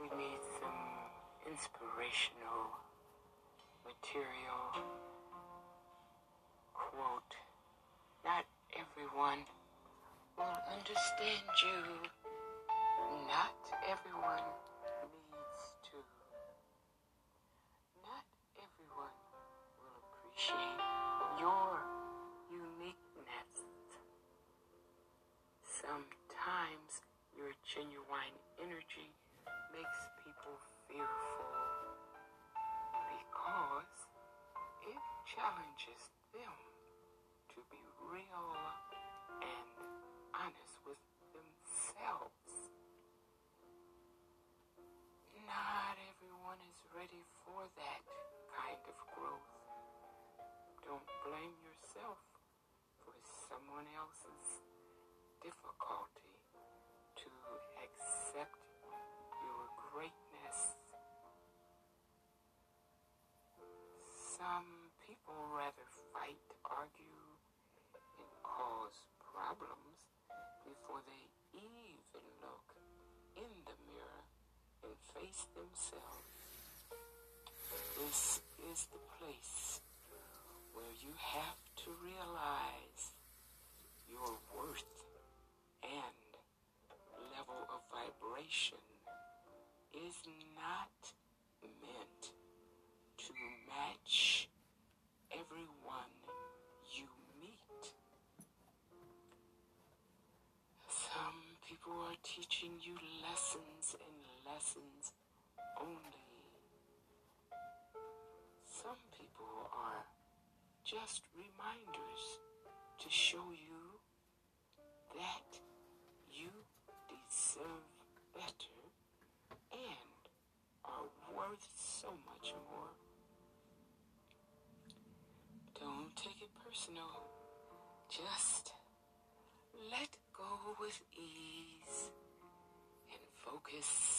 we need some inspirational material. Quote, not everyone will understand you. Not everyone needs to. Not everyone will appreciate your uniqueness. Sometimes your genuine energy makes people fearful because it challenges them to be real and honest with themselves. Not everyone is ready for that kind of growth. Don't blame yourself for someone else's difficulty Some people rather fight, argue, and cause problems before they even look in the mirror and face themselves. This is the place where you have to realize your worth and level of vibration is not meant to match teaching you lessons and lessons only. Some people are just reminders to show you that you deserve better and are worth so much more. Don't take it personal. Just let go with ease focus